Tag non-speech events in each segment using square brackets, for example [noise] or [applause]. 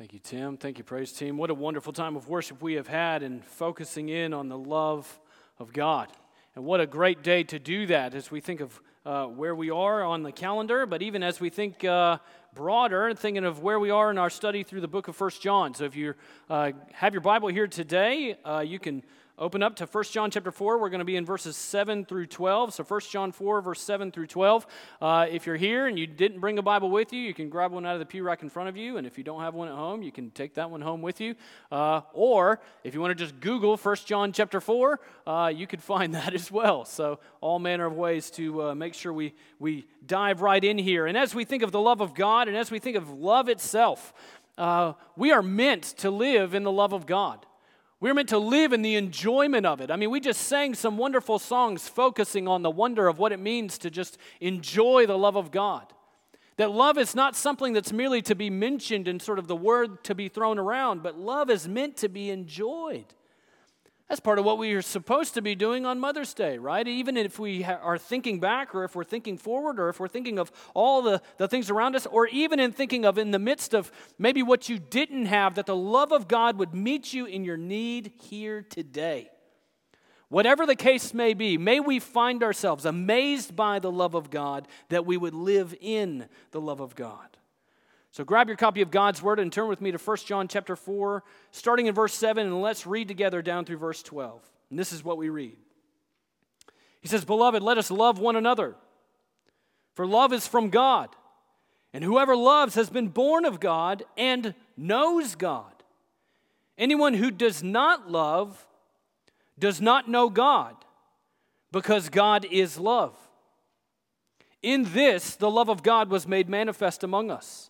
Thank you, Tim. Thank you, praise team. What a wonderful time of worship we have had and focusing in on the love of God. And what a great day to do that as we think of uh, where we are on the calendar, but even as we think uh, broader, thinking of where we are in our study through the book of First John. So if you uh, have your Bible here today, uh, you can Open up to 1 John chapter 4. We're going to be in verses 7 through 12. So 1 John 4, verse 7 through 12. Uh, if you're here and you didn't bring a Bible with you, you can grab one out of the pew rack in front of you. And if you don't have one at home, you can take that one home with you. Uh, or if you want to just Google 1 John chapter 4, uh, you could find [laughs] that as well. So all manner of ways to uh, make sure we, we dive right in here. And as we think of the love of God and as we think of love itself, uh, we are meant to live in the love of God. We're meant to live in the enjoyment of it. I mean, we just sang some wonderful songs focusing on the wonder of what it means to just enjoy the love of God. That love is not something that's merely to be mentioned and sort of the word to be thrown around, but love is meant to be enjoyed. That's part of what we are supposed to be doing on Mother's Day, right? Even if we ha- are thinking back, or if we're thinking forward, or if we're thinking of all the, the things around us, or even in thinking of in the midst of maybe what you didn't have, that the love of God would meet you in your need here today. Whatever the case may be, may we find ourselves amazed by the love of God, that we would live in the love of God. So grab your copy of God's word and turn with me to 1 John chapter 4, starting in verse 7, and let's read together down through verse 12. And this is what we read. He says, Beloved, let us love one another, for love is from God. And whoever loves has been born of God and knows God. Anyone who does not love does not know God, because God is love. In this, the love of God was made manifest among us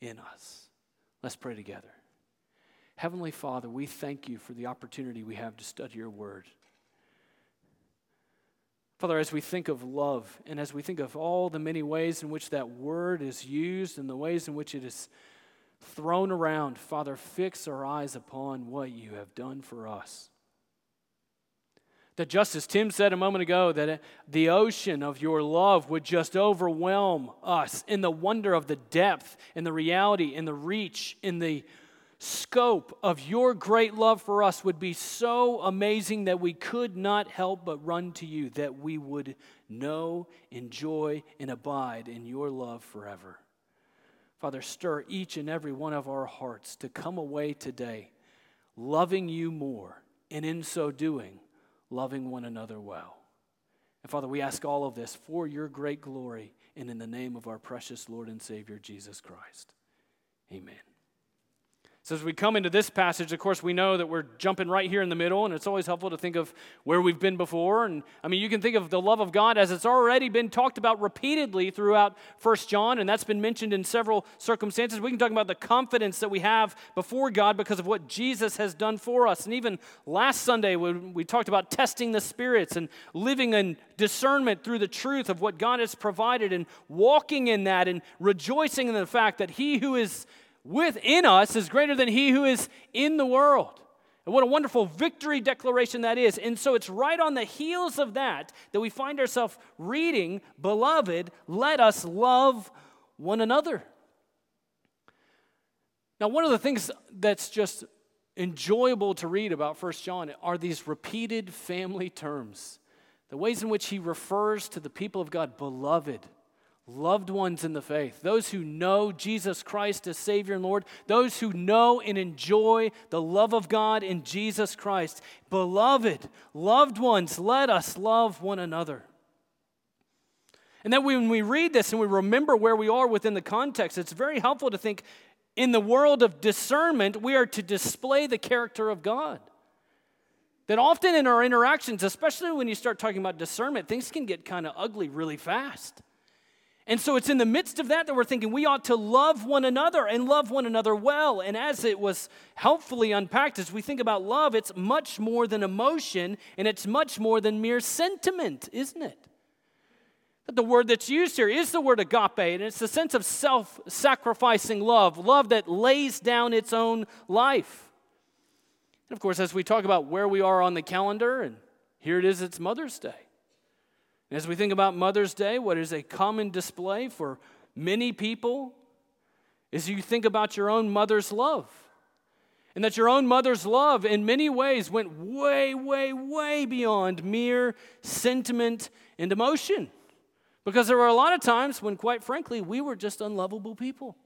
in us. Let's pray together. Heavenly Father, we thank you for the opportunity we have to study your word. Father, as we think of love and as we think of all the many ways in which that word is used and the ways in which it is thrown around, Father, fix our eyes upon what you have done for us. That just as Tim said a moment ago, that the ocean of your love would just overwhelm us in the wonder of the depth and the reality and the reach and the scope of your great love for us would be so amazing that we could not help but run to you, that we would know, enjoy, and abide in your love forever. Father, stir each and every one of our hearts to come away today loving you more, and in so doing, loving one another well. And Father, we ask all of this for your great glory and in the name of our precious Lord and Savior, Jesus Christ. Amen. So, as we come into this passage, of course, we know that we're jumping right here in the middle, and it's always helpful to think of where we've been before. And I mean, you can think of the love of God as it's already been talked about repeatedly throughout First John, and that's been mentioned in several circumstances. We can talk about the confidence that we have before God because of what Jesus has done for us. And even last Sunday, when we talked about testing the spirits and living in discernment through the truth of what God has provided and walking in that and rejoicing in the fact that He who is within us is greater than he who is in the world. And what a wonderful victory declaration that is. And so it's right on the heels of that that we find ourselves reading, Beloved, let us love one another. Now, one of the things that's just enjoyable to read about First John are these repeated family terms. The ways in which he refers to the people of God, beloved, loved ones in the faith, those who know Jesus Christ as Savior and Lord, those who know and enjoy the love of God in Jesus Christ. Beloved, loved ones, let us love one another. And then when we read this and we remember where we are within the context, it's very helpful to think in the world of discernment, we are to display the character of God. That often in our interactions, especially when you start talking about discernment, things can get kind of ugly really fast. And so it's in the midst of that that we're thinking we ought to love one another and love one another well. And as it was helpfully unpacked, as we think about love, it's much more than emotion and it's much more than mere sentiment, isn't it? But the word that's used here is the word agape, and it's the sense of self sacrificing love, love that lays down its own life. And of course, as we talk about where we are on the calendar, and here it is, it's Mother's Day. As we think about Mother's Day, what is a common display for many people is you think about your own mother's love. And that your own mother's love, in many ways, went way, way, way beyond mere sentiment and emotion. Because there were a lot of times when, quite frankly, we were just unlovable people.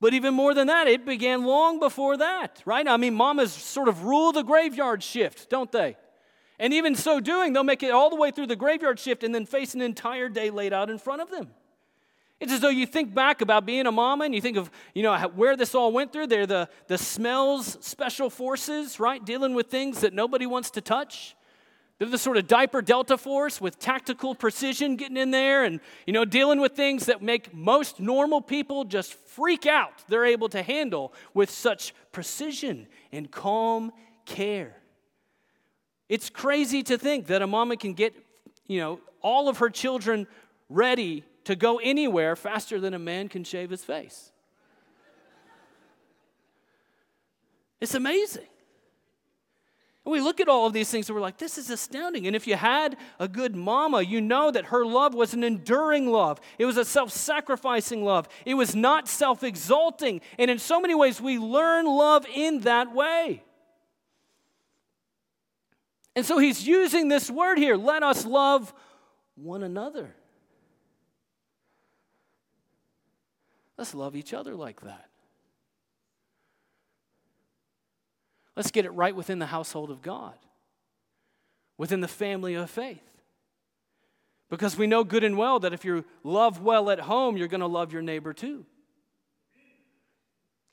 But even more than that, it began long before that, right? I mean, mamas sort of rule the graveyard shift, don't they? And even so doing, they'll make it all the way through the graveyard shift and then face an entire day laid out in front of them. It's as though you think back about being a mama and you think of, you know, where this all went through. They're the, the smells special forces, right? Dealing with things that nobody wants to touch. They're the sort of diaper delta force with tactical precision getting in there and, you know, dealing with things that make most normal people just freak out. They're able to handle with such precision and calm care. It's crazy to think that a mama can get, you know, all of her children ready to go anywhere faster than a man can shave his face. It's amazing. And we look at all of these things and we're like, this is astounding. And if you had a good mama, you know that her love was an enduring love. It was a self sacrificing love. It was not self exalting. And in so many ways, we learn love in that way. And so he's using this word here let us love one another. Let's love each other like that. Let's get it right within the household of God, within the family of faith. Because we know good and well that if you love well at home, you're going to love your neighbor too.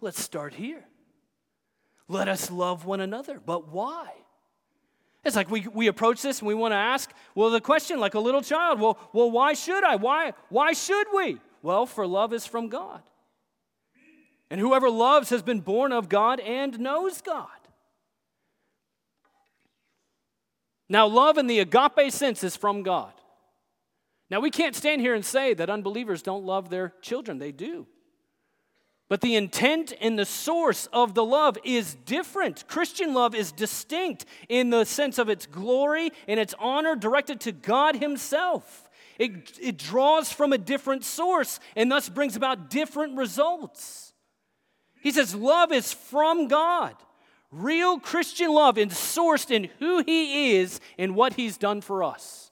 Let's start here. Let us love one another. But why? It's like we, we approach this and we want to ask, well, the question, like a little child, well, well, why should I? Why, why should we? Well, for love is from God. And whoever loves has been born of God and knows God. Now, love in the agape sense is from God. Now, we can't stand here and say that unbelievers don't love their children, they do. But the intent and the source of the love is different. Christian love is distinct in the sense of its glory and its honor directed to God Himself. It, it draws from a different source and thus brings about different results. He says, Love is from God. Real Christian love is sourced in who He is and what He's done for us.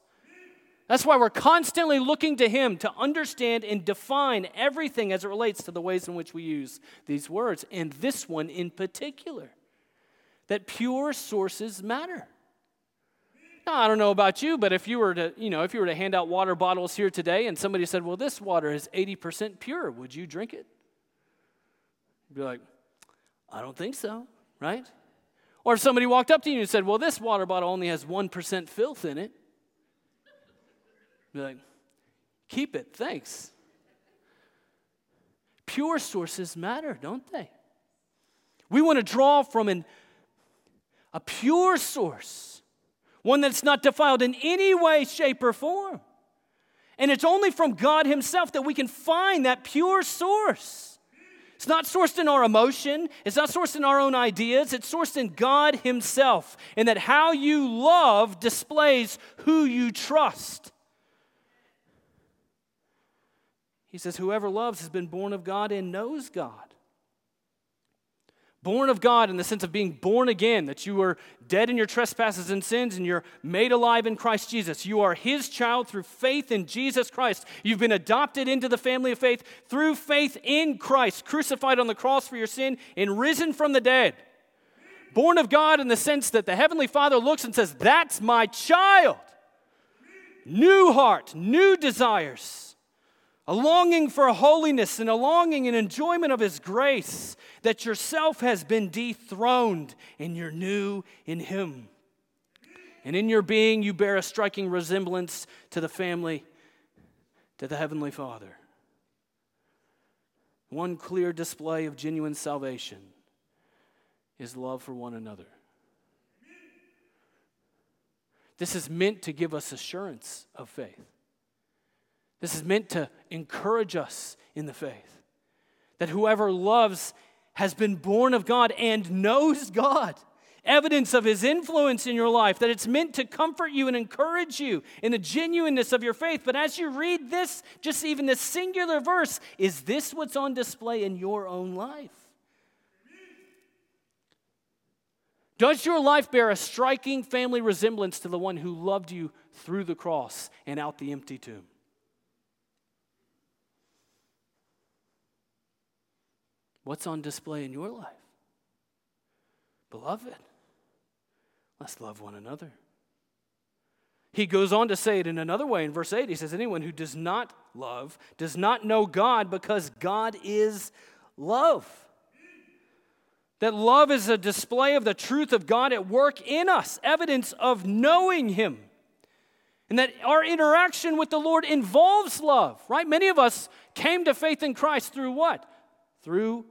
That's why we're constantly looking to Him to understand and define everything as it relates to the ways in which we use these words, and this one in particular that pure sources matter. Now, I don't know about you, but if you were to, you know, if you were to hand out water bottles here today and somebody said, "Well, this water is 80% pure," would you drink it? You'd be like, "I don't think so," right? Or if somebody walked up to you and said, "Well, this water bottle only has 1% filth in it," Be like, keep it, thanks. Pure sources matter, don't they? We want to draw from an, a pure source, one that's not defiled in any way, shape, or form. And it's only from God Himself that we can find that pure source. It's not sourced in our emotion, it's not sourced in our own ideas, it's sourced in God Himself. And that how you love displays who you trust. He says, Whoever loves has been born of God and knows God. Born of God in the sense of being born again, that you were dead in your trespasses and sins and you're made alive in Christ Jesus. You are His child through faith in Jesus Christ. You've been adopted into the family of faith through faith in Christ, crucified on the cross for your sin and risen from the dead. Born of God in the sense that the Heavenly Father looks and says, That's my child. New heart, new desires a longing for holiness and a longing and enjoyment of His grace, that yourself has been dethroned and you're new in Him. And in your being, you bear a striking resemblance to the family to the Heavenly Father. One clear display of genuine salvation is love for one another. This is meant to give us assurance of faith. This is meant to encourage us in the faith. That whoever loves has been born of God and knows God. Evidence of his influence in your life, that it's meant to comfort you and encourage you in the genuineness of your faith. But as you read this, just even this singular verse, is this what's on display in your own life? Does your life bear a striking family resemblance to the one who loved you through the cross and out the empty tomb? What's on display in your life? Beloved, let's love one another. He goes on to say it in another way in verse 8. He says, Anyone who does not love does not know God because God is love. That love is a display of the truth of God at work in us, evidence of knowing Him. And that our interaction with the Lord involves love, right? Many of us came to faith in Christ through what? Through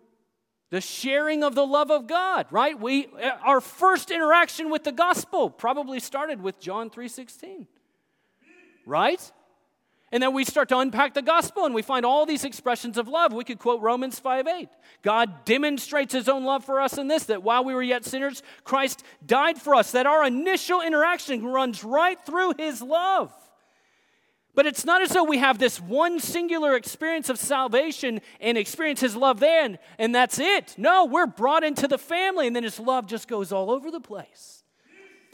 the sharing of the love of God, right? We uh, our first interaction with the gospel probably started with John 3:16. Right? And then we start to unpack the gospel and we find all these expressions of love. We could quote Romans 5 8. God demonstrates his own love for us in this that while we were yet sinners, Christ died for us, that our initial interaction runs right through his love. But it's not as though we have this one singular experience of salvation and experience his love there and, and that's it. No, we're brought into the family and then his love just goes all over the place.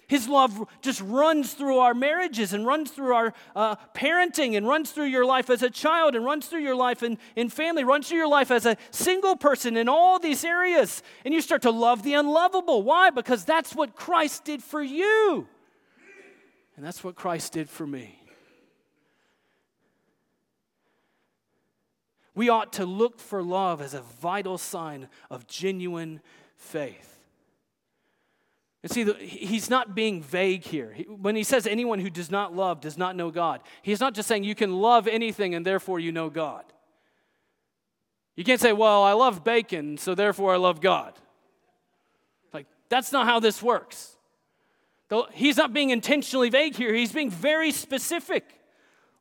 His love just runs through our marriages and runs through our uh, parenting and runs through your life as a child and runs through your life in, in family, runs through your life as a single person in all these areas. And you start to love the unlovable. Why? Because that's what Christ did for you. And that's what Christ did for me. We ought to look for love as a vital sign of genuine faith. And see, he's not being vague here. When he says anyone who does not love does not know God, he's not just saying you can love anything and therefore you know God. You can't say, well, I love bacon, so therefore I love God. Like, that's not how this works. He's not being intentionally vague here, he's being very specific.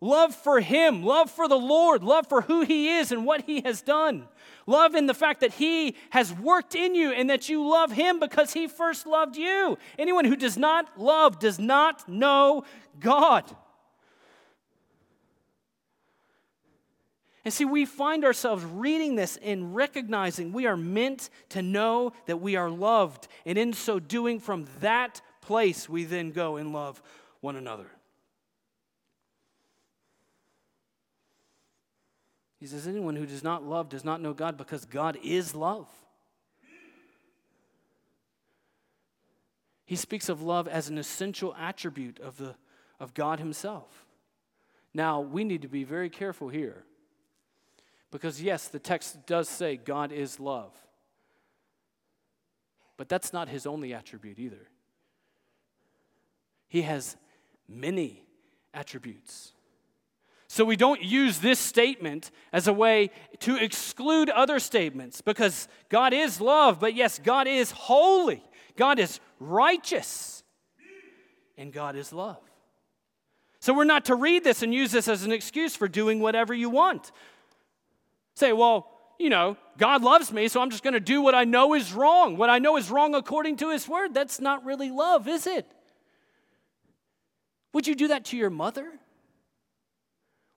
Love for Him, love for the Lord, love for who He is and what He has done. Love in the fact that He has worked in you and that you love Him because He first loved you. Anyone who does not love does not know God. And see, we find ourselves reading this and recognizing we are meant to know that we are loved. And in so doing, from that place, we then go and love one another. He says, Anyone who does not love does not know God because God is love. He speaks of love as an essential attribute of, the, of God Himself. Now, we need to be very careful here because, yes, the text does say God is love, but that's not His only attribute either. He has many attributes. So we don't use this statement as a way to exclude other statements because God is love, but yes, God is holy, God is righteous, and God is love. So we're not to read this and use this as an excuse for doing whatever you want. Say, well, you know, God loves me, so I'm just going to do what I know is wrong. What I know is wrong according to His word. That's not really love, is it? Would you do that to your mother?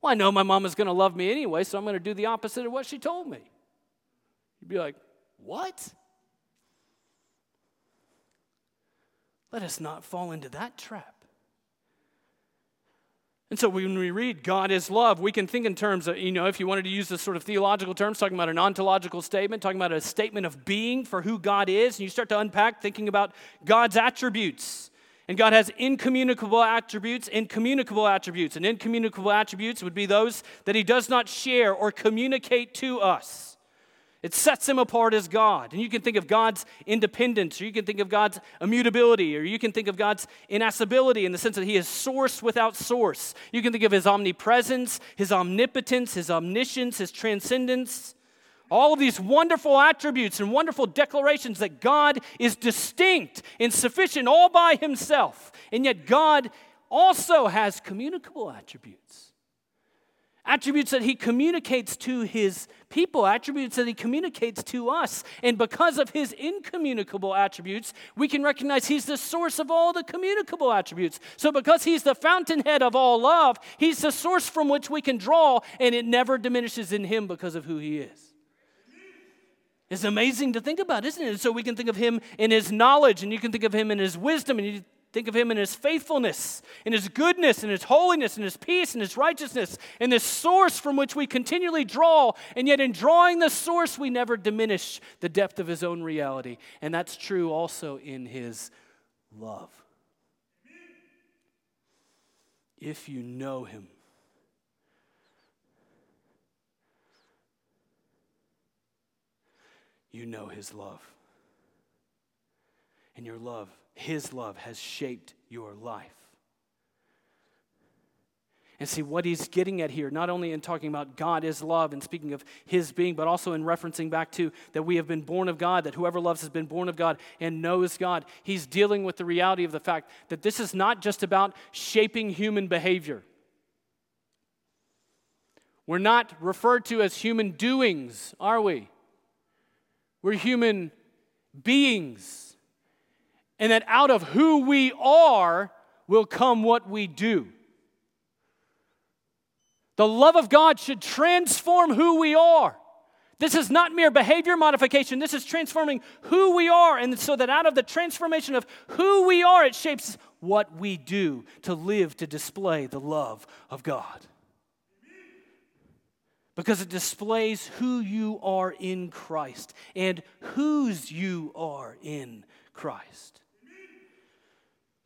Well, I know my mom is going to love me anyway, so I'm going to do the opposite of what she told me. You'd be like, What? Let us not fall into that trap. And so when we read God is love, we can think in terms of, you know, if you wanted to use this sort of theological terms, talking about an ontological statement, talking about a statement of being for who God is, and you start to unpack thinking about God's attributes. And God has incommunicable attributes, incommunicable attributes. And incommunicable attributes would be those that He does not share or communicate to us. It sets him apart as God. And you can think of God's independence, or you can think of God's immutability, or you can think of God's inaccessibility in the sense that he is source without source. You can think of his omnipresence, his omnipotence, his omniscience, his transcendence. All of these wonderful attributes and wonderful declarations that God is distinct and sufficient all by himself. And yet, God also has communicable attributes attributes that he communicates to his people, attributes that he communicates to us. And because of his incommunicable attributes, we can recognize he's the source of all the communicable attributes. So, because he's the fountainhead of all love, he's the source from which we can draw, and it never diminishes in him because of who he is. It's amazing to think about, isn't it? So we can think of him in his knowledge, and you can think of him in his wisdom, and you Think of him in his faithfulness, in his goodness, in his holiness, in his peace, in his righteousness, in this source from which we continually draw. And yet, in drawing the source, we never diminish the depth of his own reality. And that's true also in his love. If you know him, you know his love. And your love his love has shaped your life. And see what he's getting at here, not only in talking about God is love and speaking of his being, but also in referencing back to that we have been born of God, that whoever loves has been born of God and knows God. He's dealing with the reality of the fact that this is not just about shaping human behavior. We're not referred to as human doings, are we? We're human beings and that out of who we are will come what we do. The love of God should transform who we are. This is not mere behavior modification. This is transforming who we are. And so that out of the transformation of who we are, it shapes what we do to live to display the love of God. Because it displays who you are in Christ and whose you are in Christ.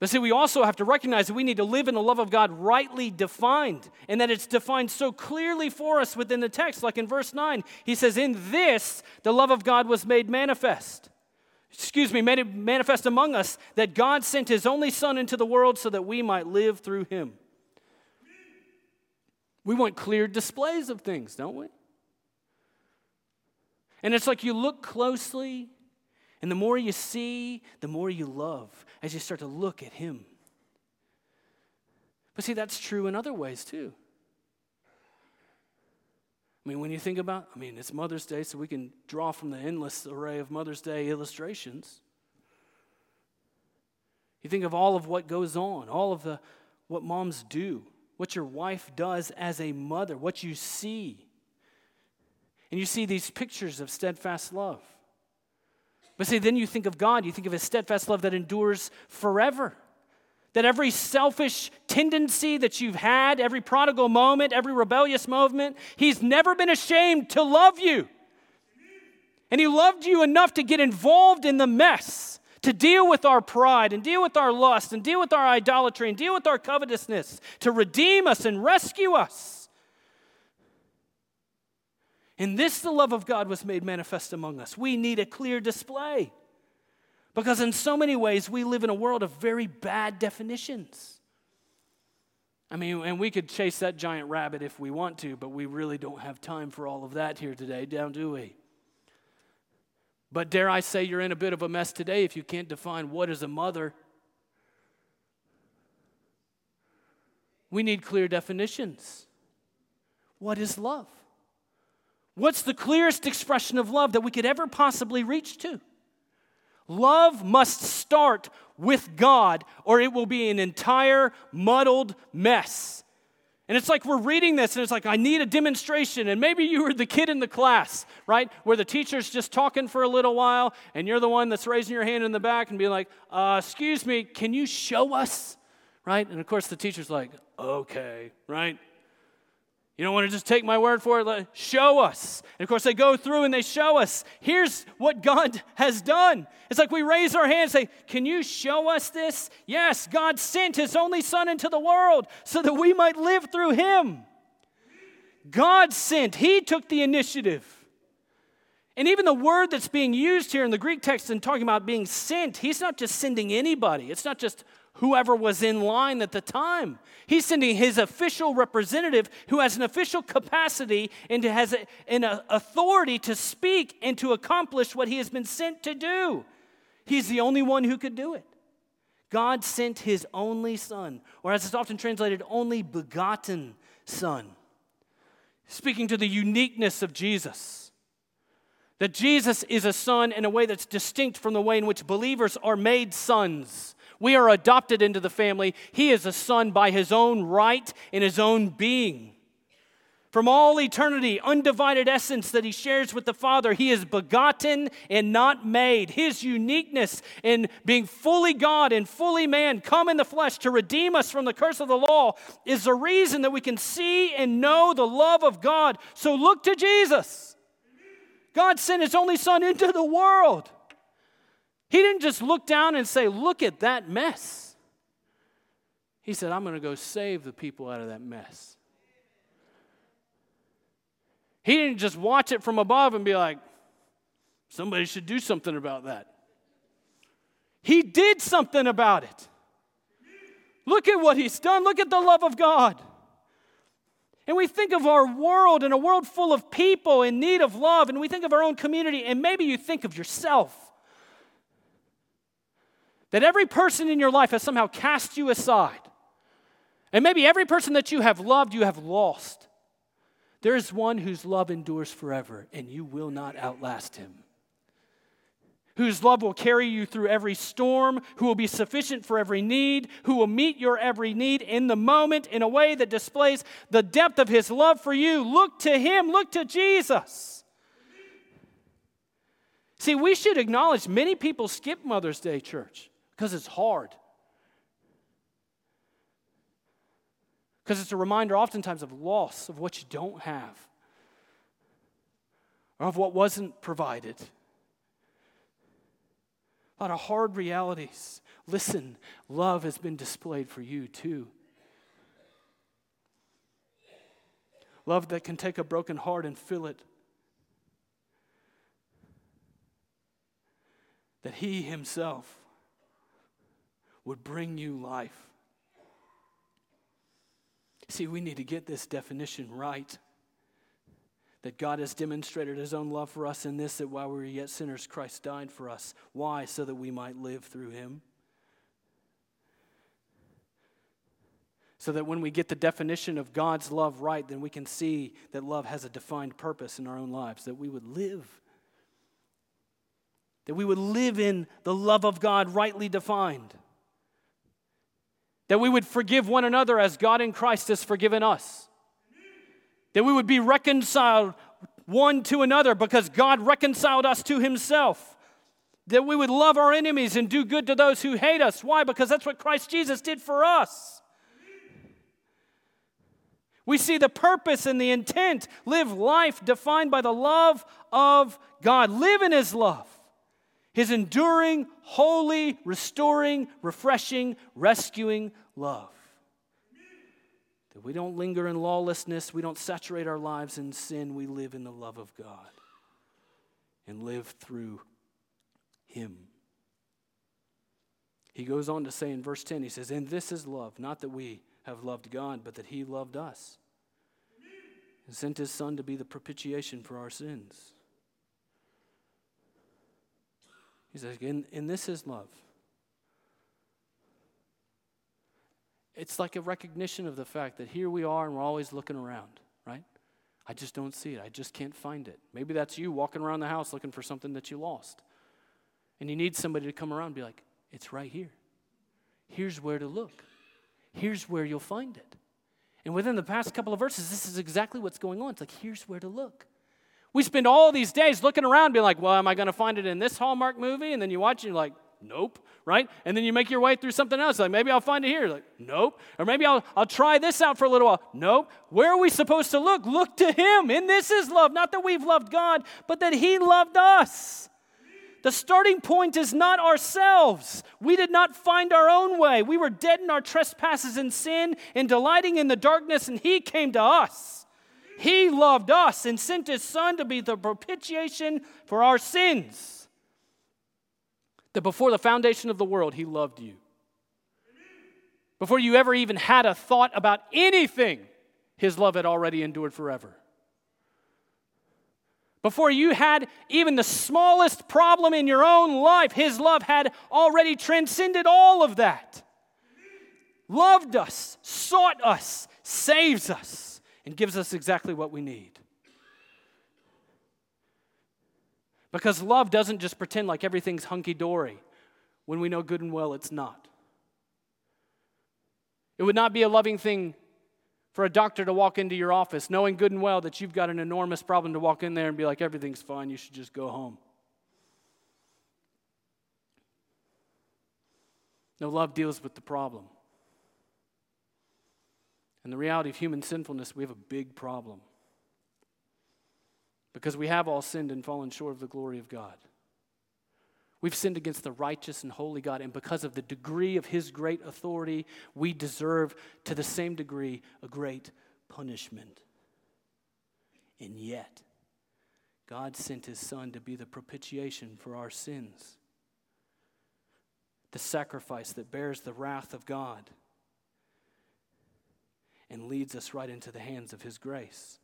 But see, we also have to recognize that we need to live in the love of God rightly defined, and that it's defined so clearly for us within the text. Like in verse 9, he says, In this the love of God was made manifest. Excuse me, made manifest among us that God sent his only Son into the world so that we might live through him. We want clear displays of things, don't we? And it's like you look closely and the more you see, the more you love as you start to look at Him. But see, that's true in other ways too. I mean, when you think about, I mean, it's Mother's Day, so we can draw from the endless array of Mother's Day illustrations. You think of all of what goes on, all of the what moms do, what your wife does as a mother, what you see. And you see these pictures of steadfast love. But see, then you think of God, you think of his steadfast love that endures forever. That every selfish tendency that you've had, every prodigal moment, every rebellious moment, he's never been ashamed to love you. And he loved you enough to get involved in the mess, to deal with our pride and deal with our lust and deal with our idolatry and deal with our covetousness, to redeem us and rescue us. In this, the love of God was made manifest among us. We need a clear display. Because in so many ways, we live in a world of very bad definitions. I mean, and we could chase that giant rabbit if we want to, but we really don't have time for all of that here today, down do we? But dare I say, you're in a bit of a mess today if you can't define what is a mother. We need clear definitions. What is love? What's the clearest expression of love that we could ever possibly reach to? Love must start with God, or it will be an entire muddled mess. And it's like we're reading this, and it's like, I need a demonstration. And maybe you were the kid in the class, right? Where the teacher's just talking for a little while, and you're the one that's raising your hand in the back and being like, uh, Excuse me, can you show us? Right? And of course, the teacher's like, Okay, right? You don't want to just take my word for it. Show us. And of course, they go through and they show us. Here's what God has done. It's like we raise our hands and say, Can you show us this? Yes, God sent his only Son into the world so that we might live through him. God sent, he took the initiative. And even the word that's being used here in the Greek text and talking about being sent, he's not just sending anybody. It's not just whoever was in line at the time. He's sending his official representative who has an official capacity and has an uh, authority to speak and to accomplish what he has been sent to do. He's the only one who could do it. God sent his only son, or as it's often translated, only begotten son. Speaking to the uniqueness of Jesus. That Jesus is a son in a way that's distinct from the way in which believers are made sons. We are adopted into the family. He is a son by his own right in his own being. From all eternity, undivided essence that he shares with the Father, he is begotten and not made. His uniqueness in being fully God and fully man, come in the flesh to redeem us from the curse of the law, is the reason that we can see and know the love of God. So look to Jesus. God sent his only Son into the world. He didn't just look down and say, Look at that mess. He said, I'm going to go save the people out of that mess. He didn't just watch it from above and be like, somebody should do something about that. He did something about it. Look at what he's done. Look at the love of God. And we think of our world and a world full of people in need of love, and we think of our own community, and maybe you think of yourself. That every person in your life has somehow cast you aside. And maybe every person that you have loved, you have lost. There is one whose love endures forever, and you will not outlast him. Whose love will carry you through every storm, who will be sufficient for every need, who will meet your every need in the moment in a way that displays the depth of his love for you. Look to him, look to Jesus. See, we should acknowledge many people skip Mother's Day, church, because it's hard. Because it's a reminder, oftentimes, of loss, of what you don't have, or of what wasn't provided. A lot of hard realities. Listen, love has been displayed for you too. Love that can take a broken heart and fill it. That He Himself would bring you life. See, we need to get this definition right. That God has demonstrated his own love for us in this, that while we were yet sinners, Christ died for us. Why? So that we might live through him. So that when we get the definition of God's love right, then we can see that love has a defined purpose in our own lives, that we would live. That we would live in the love of God rightly defined that we would forgive one another as God in Christ has forgiven us, that we would be reconciled one to another because God reconciled us to Himself. That we would love our enemies and do good to those who hate us. Why? Because that's what Christ Jesus did for us. We see the purpose and the intent. Live life defined by the love of God. Live in His love. His enduring, holy, restoring, refreshing, rescuing love. That we don't linger in lawlessness, we don't saturate our lives in sin, we live in the love of God and live through Him. He goes on to say in verse 10, he says, And this is love, not that we have loved God, but that He loved us and sent His Son to be the propitiation for our sins. He says, and, and this is love. It's like a recognition of the fact that here we are and we're always looking around, right? I just don't see it. I just can't find it. Maybe that's you walking around the house looking for something that you lost. And you need somebody to come around and be like, it's right here. Here's where to look. Here's where you'll find it. And within the past couple of verses, this is exactly what's going on. It's like, here's where to look. We spend all these days looking around, being like, well, am I going to find it in this Hallmark movie? And then you watch and you're like, nope, right? And then you make your way through something else, like maybe I'll find it here, like, nope. Or maybe I'll, I'll try this out for a little while, nope. Where are we supposed to look? Look to Him. And this is love, not that we've loved God, but that He loved us. The starting point is not ourselves. We did not find our own way. We were dead in our trespasses and sin and delighting in the darkness, and He came to us. He loved us and sent His Son to be the propitiation for our sins. That before the foundation of the world, He loved you. Before you ever even had a thought about anything, His love had already endured forever. Before you had even the smallest problem in your own life, His love had already transcended all of that. Loved us, sought us, saves us, and gives us exactly what we need. Because love doesn't just pretend like everything's hunky dory when we know good and well it's not. It would not be a loving thing for a doctor to walk into your office knowing good and well that you've got an enormous problem to walk in there and be like, everything's fine, you should just go home. No, love deals with the problem. And the reality of human sinfulness, we have a big problem. Because we have all sinned and fallen short of the glory of God. We've sinned against the righteous and holy God, and because of the degree of His great authority, we deserve to the same degree a great punishment. And yet, God sent His Son to be the propitiation for our sins, the sacrifice that bears the wrath of God and leads us right into the hands of His grace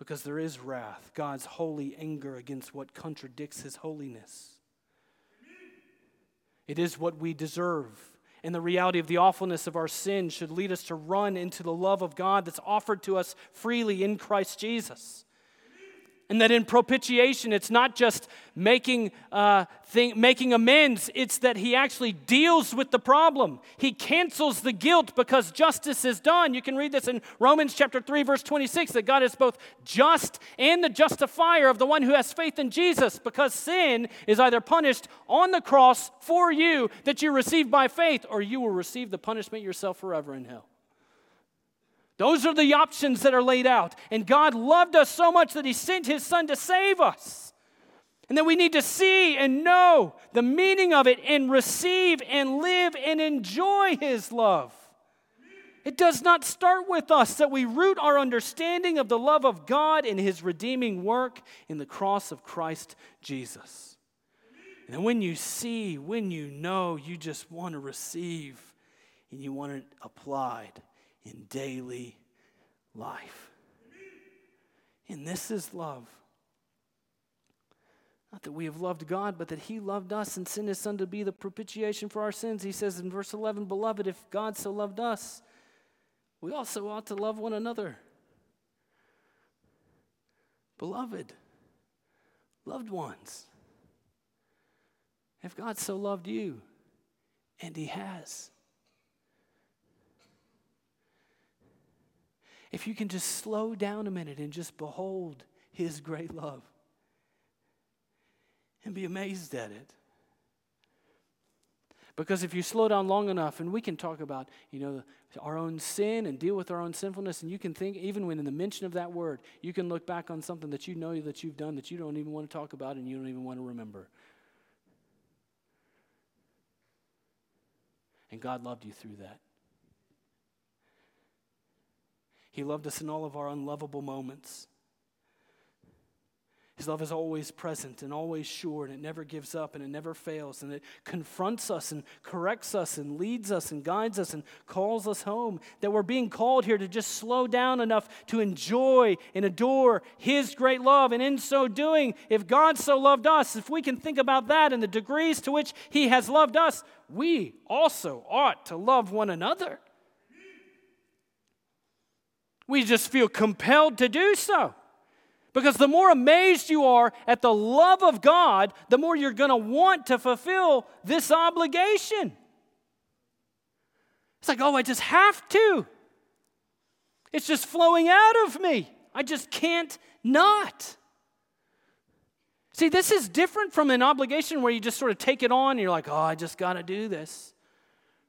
because there is wrath, God's holy anger against what contradicts his holiness. It is what we deserve. And the reality of the awfulness of our sin should lead us to run into the love of God that's offered to us freely in Christ Jesus. And that in propitiation, it's not just making, uh, thing, making amends, it's that he actually deals with the problem. He cancels the guilt because justice is done. You can read this in Romans chapter 3, verse 26, that God is both just and the justifier of the one who has faith in Jesus, because sin is either punished on the cross for you that you receive by faith, or you will receive the punishment yourself forever in hell. Those are the options that are laid out. And God loved us so much that He sent His Son to save us. And that we need to see and know the meaning of it and receive and live and enjoy His love. It does not start with us that we root our understanding of the love of God in His redeeming work in the cross of Christ Jesus. And when you see, when you know, you just want to receive and you want it applied in daily life. And this is love. Not that we have loved God, but that He loved us and sent His Son to be the propitiation for our sins. He says in verse 11, Beloved, if God so loved us, we also ought to love one another. Beloved, loved ones, if God so loved you, and He has, if you can just slow down a minute and just behold His great love and be amazed at it. Because if you slow down long enough, and we can talk about, you know, our own sin and deal with our own sinfulness, and you can think, even when in the mention of that word, you can look back on something that you know that you've done that you don't even want to talk about and you don't even want to remember. And God loved you through that. He loved us in all of our unlovable moments. His love is always present and always sure, and it never gives up and it never fails, and it confronts us and corrects us and leads us and guides us and calls us home. That we're being called here to just slow down enough to enjoy and adore His great love. And in so doing, if God so loved us, if we can think about that and the degrees to which He has loved us, we also ought to love one another. We just feel compelled to do so. Because the more amazed you are at the love of God, the more you're going to want to fulfill this obligation. It's like, oh, I just have to. It's just flowing out of me. I just can't not. See, this is different from an obligation where you just sort of take it on and you're like, oh, I just got to do this.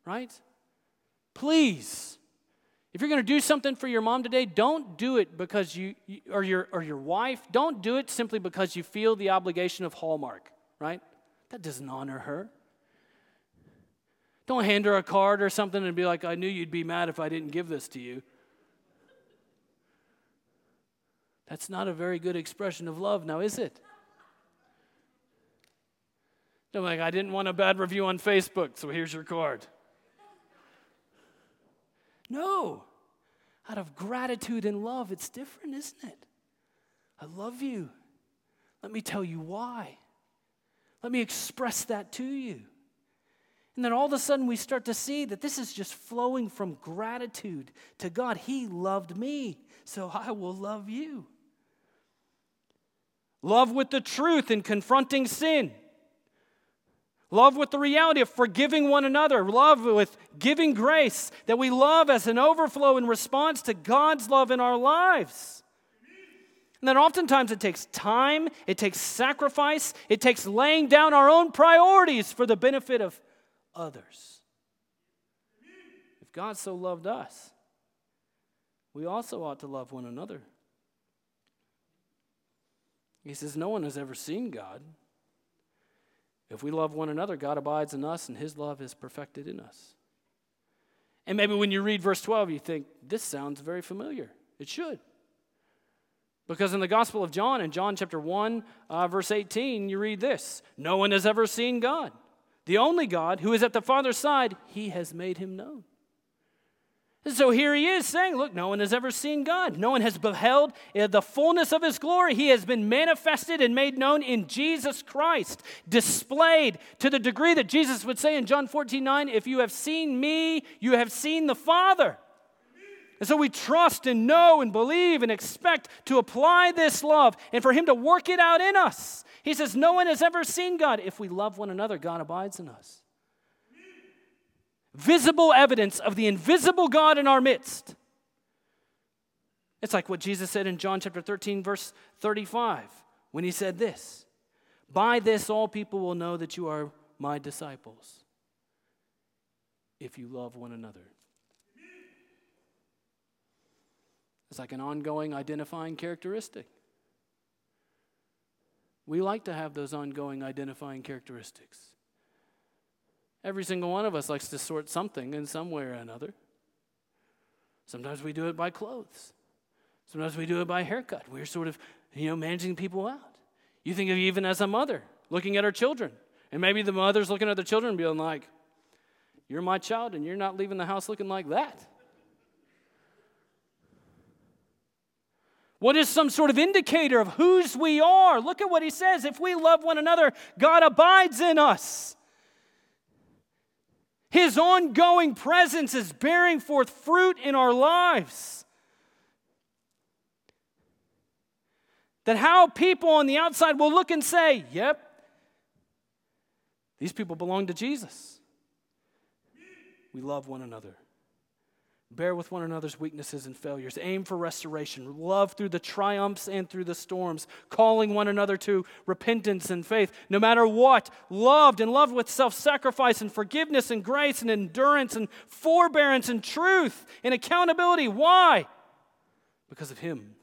Right? Please if you're going to do something for your mom today, don't do it because you, or your, or your wife, don't do it simply because you feel the obligation of Hallmark, right? That doesn't honor her. Don't hand her a card or something and be like, I knew you'd be mad if I didn't give this to you. That's not a very good expression of love, now is it? I'm like, I didn't want a bad review on Facebook, so here's your card. No. Out of gratitude and love, it's different, isn't it? I love you. Let me tell you why. Let me express that to you. And then all of a sudden, we start to see that this is just flowing from gratitude to God. He loved me, so I will love you. Love with the truth in confronting sin. Love with the reality of forgiving one another. Love with giving grace that we love as an overflow in response to God's love in our lives. And then oftentimes it takes time, it takes sacrifice, it takes laying down our own priorities for the benefit of others. If God so loved us, we also ought to love one another. He says, No one has ever seen God. If we love one another, God abides in us and his love is perfected in us. And maybe when you read verse 12, you think, this sounds very familiar. It should. Because in the Gospel of John, in John chapter 1, uh, verse 18, you read this No one has ever seen God. The only God who is at the Father's side, he has made him known. And so here he is saying, Look, no one has ever seen God. No one has beheld uh, the fullness of his glory. He has been manifested and made known in Jesus Christ, displayed to the degree that Jesus would say in John 14 9, If you have seen me, you have seen the Father. And so we trust and know and believe and expect to apply this love and for him to work it out in us. He says, No one has ever seen God. If we love one another, God abides in us visible evidence of the invisible God in our midst. It's like what Jesus said in John chapter 13, verse 35, when he said this By this all people will know that you are my disciples, if you love one another. It's like an ongoing identifying characteristic. We like to have those ongoing identifying characteristics. Every single one of us likes to sort something in some way or another. Sometimes we do it by clothes. Sometimes we do it by haircut. We're sort of, you know, managing people out. You think of even as a mother looking at her children. And maybe the mother's looking at the children being like, You're my child and you're not leaving the house looking like that. What is some sort of indicator of whose we are? Look at what he says. If we love one another, God abides in us. His ongoing presence is bearing forth fruit in our lives. That how people on the outside will look and say, Yep, these people belong to Jesus. We love one another. Bear with one another's weaknesses and failures. Aim for restoration. Love through the triumphs and through the storms. Calling one another to repentance and faith. No matter what, loved and loved with self sacrifice and forgiveness and grace and endurance and forbearance and truth and accountability. Why? Because of Him.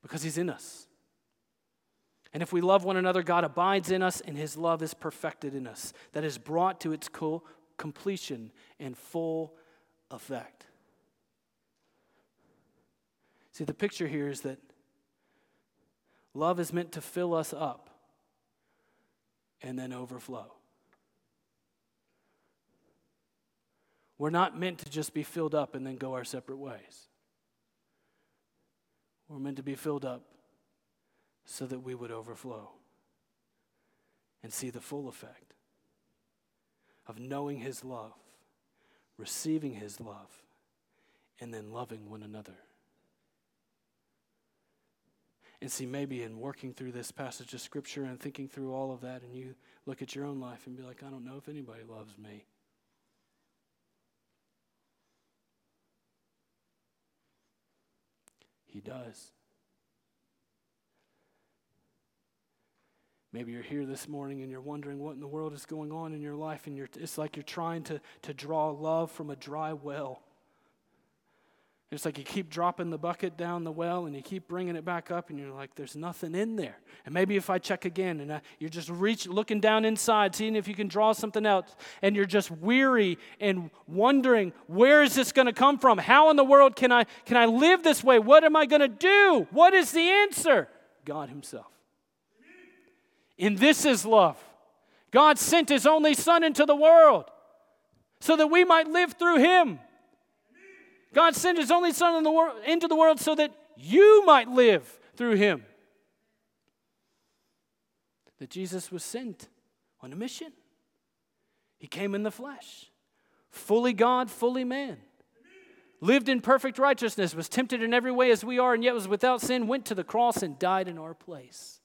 Because He's in us. And if we love one another, God abides in us and His love is perfected in us. That is brought to its completion and full effect. See, the picture here is that love is meant to fill us up and then overflow. We're not meant to just be filled up and then go our separate ways. We're meant to be filled up so that we would overflow and see the full effect of knowing His love receiving his love, and then loving one another. And see, maybe in working through this passage of Scripture and thinking through all of that, and you look at your own life and be like, I don't know if anybody loves me. He does. Maybe you're here this morning and you're wondering what in the world is going on in your life, and it's like you're trying to, to draw love from a dry well. It's like you keep dropping the bucket down the well and you keep bringing it back up, and you're like, there's nothing in there. And maybe if I check again, and I, you're just reach, looking down inside, seeing if you can draw something out, and you're just weary and wondering, where is this going to come from? How in the world can I, can I live this way? What am I going to do? What is the answer? God Himself. And this is love. God sent His only Son into the world so that we might live through Him. God sent his only Son in the wor- into the world so that you might live through him. That Jesus was sent on a mission. He came in the flesh, fully God, fully man. Lived in perfect righteousness, was tempted in every way as we are, and yet was without sin, went to the cross and died in our place.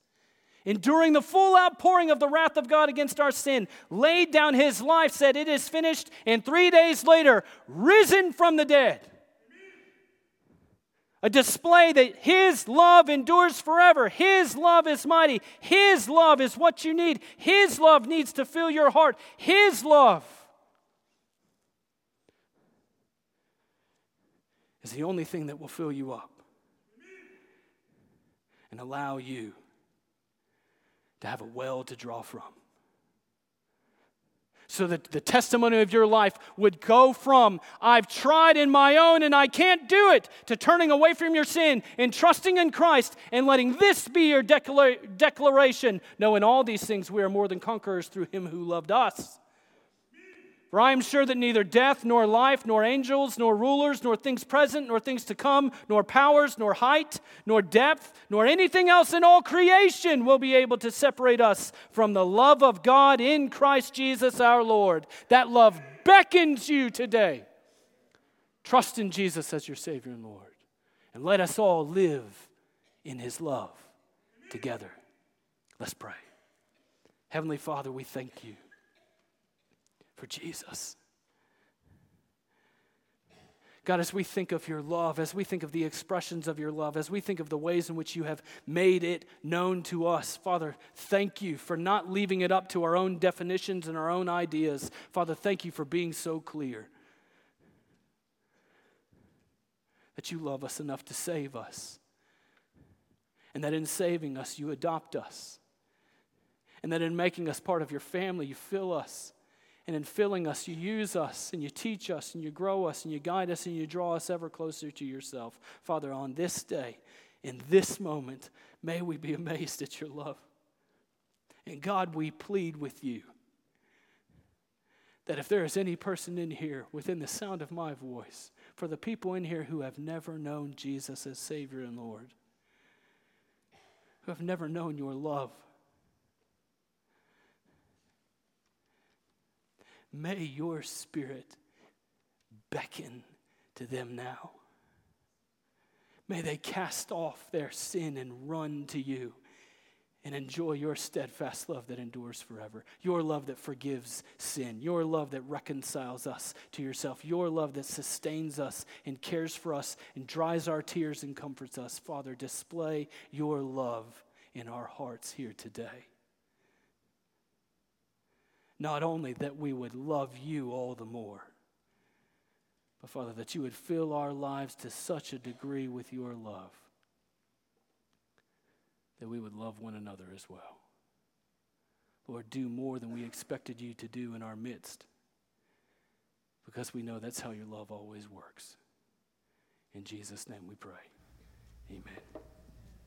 Enduring the full outpouring of the wrath of God against our sin, laid down his life, said, It is finished, and three days later, risen from the dead a display that His love endures forever. His love is mighty. His love is what you need. His love needs to fill your heart. His love is the only thing that will fill you up and allow you to have a well to draw from so that the testimony of your life would go from, I've tried in my own and I can't do it, to turning away from your sin and trusting in Christ and letting this be your declara- declaration. Knowing all these things, we are more than conquerors through him who loved us. For I am sure that neither death, nor life, nor angels, nor rulers, nor things present, nor things to come, nor powers, nor height, nor depth, nor anything else in all creation will be able to separate us from the love of God in Christ Jesus our Lord. That love beckons you today. Trust in Jesus as your Savior and Lord. And let us all live in His love together. Let's pray. Heavenly Father, we thank you for Jesus. God, as we think of your love, as we think of the expressions of your love, as we think of the ways in which you have made it known to us, Father, thank you for not leaving it up to our own definitions and our own ideas. Father, thank you for being so clear that you love us enough to save us, and that in saving us, you adopt us, and that in making us part of your family, you fill us and in filling us, you use us and you teach us and you grow us and you guide us and you draw us ever closer to yourself. Father, on this day, in this moment, may we be [laughs] amazed at your love. And God, we plead with you that if there is any person in here within the sound of my voice, for the people in here who have never known Jesus as Savior and Lord, who have never known your love, May your spirit beckon to them now. May they cast off their sin and run to you and enjoy your steadfast love that endures forever. Your love that forgives sin. Your love that reconciles us to yourself. Your love that sustains us and cares for us and dries our tears and comforts us. Father, display your love in our hearts here today. Not only that we would love you all the more, but Father, that you would fill our lives to such a degree with your love that we would love one another as well. Lord, do more than we expected you to do in our midst because we know that's how your love always works. In Jesus' name we pray. Amen.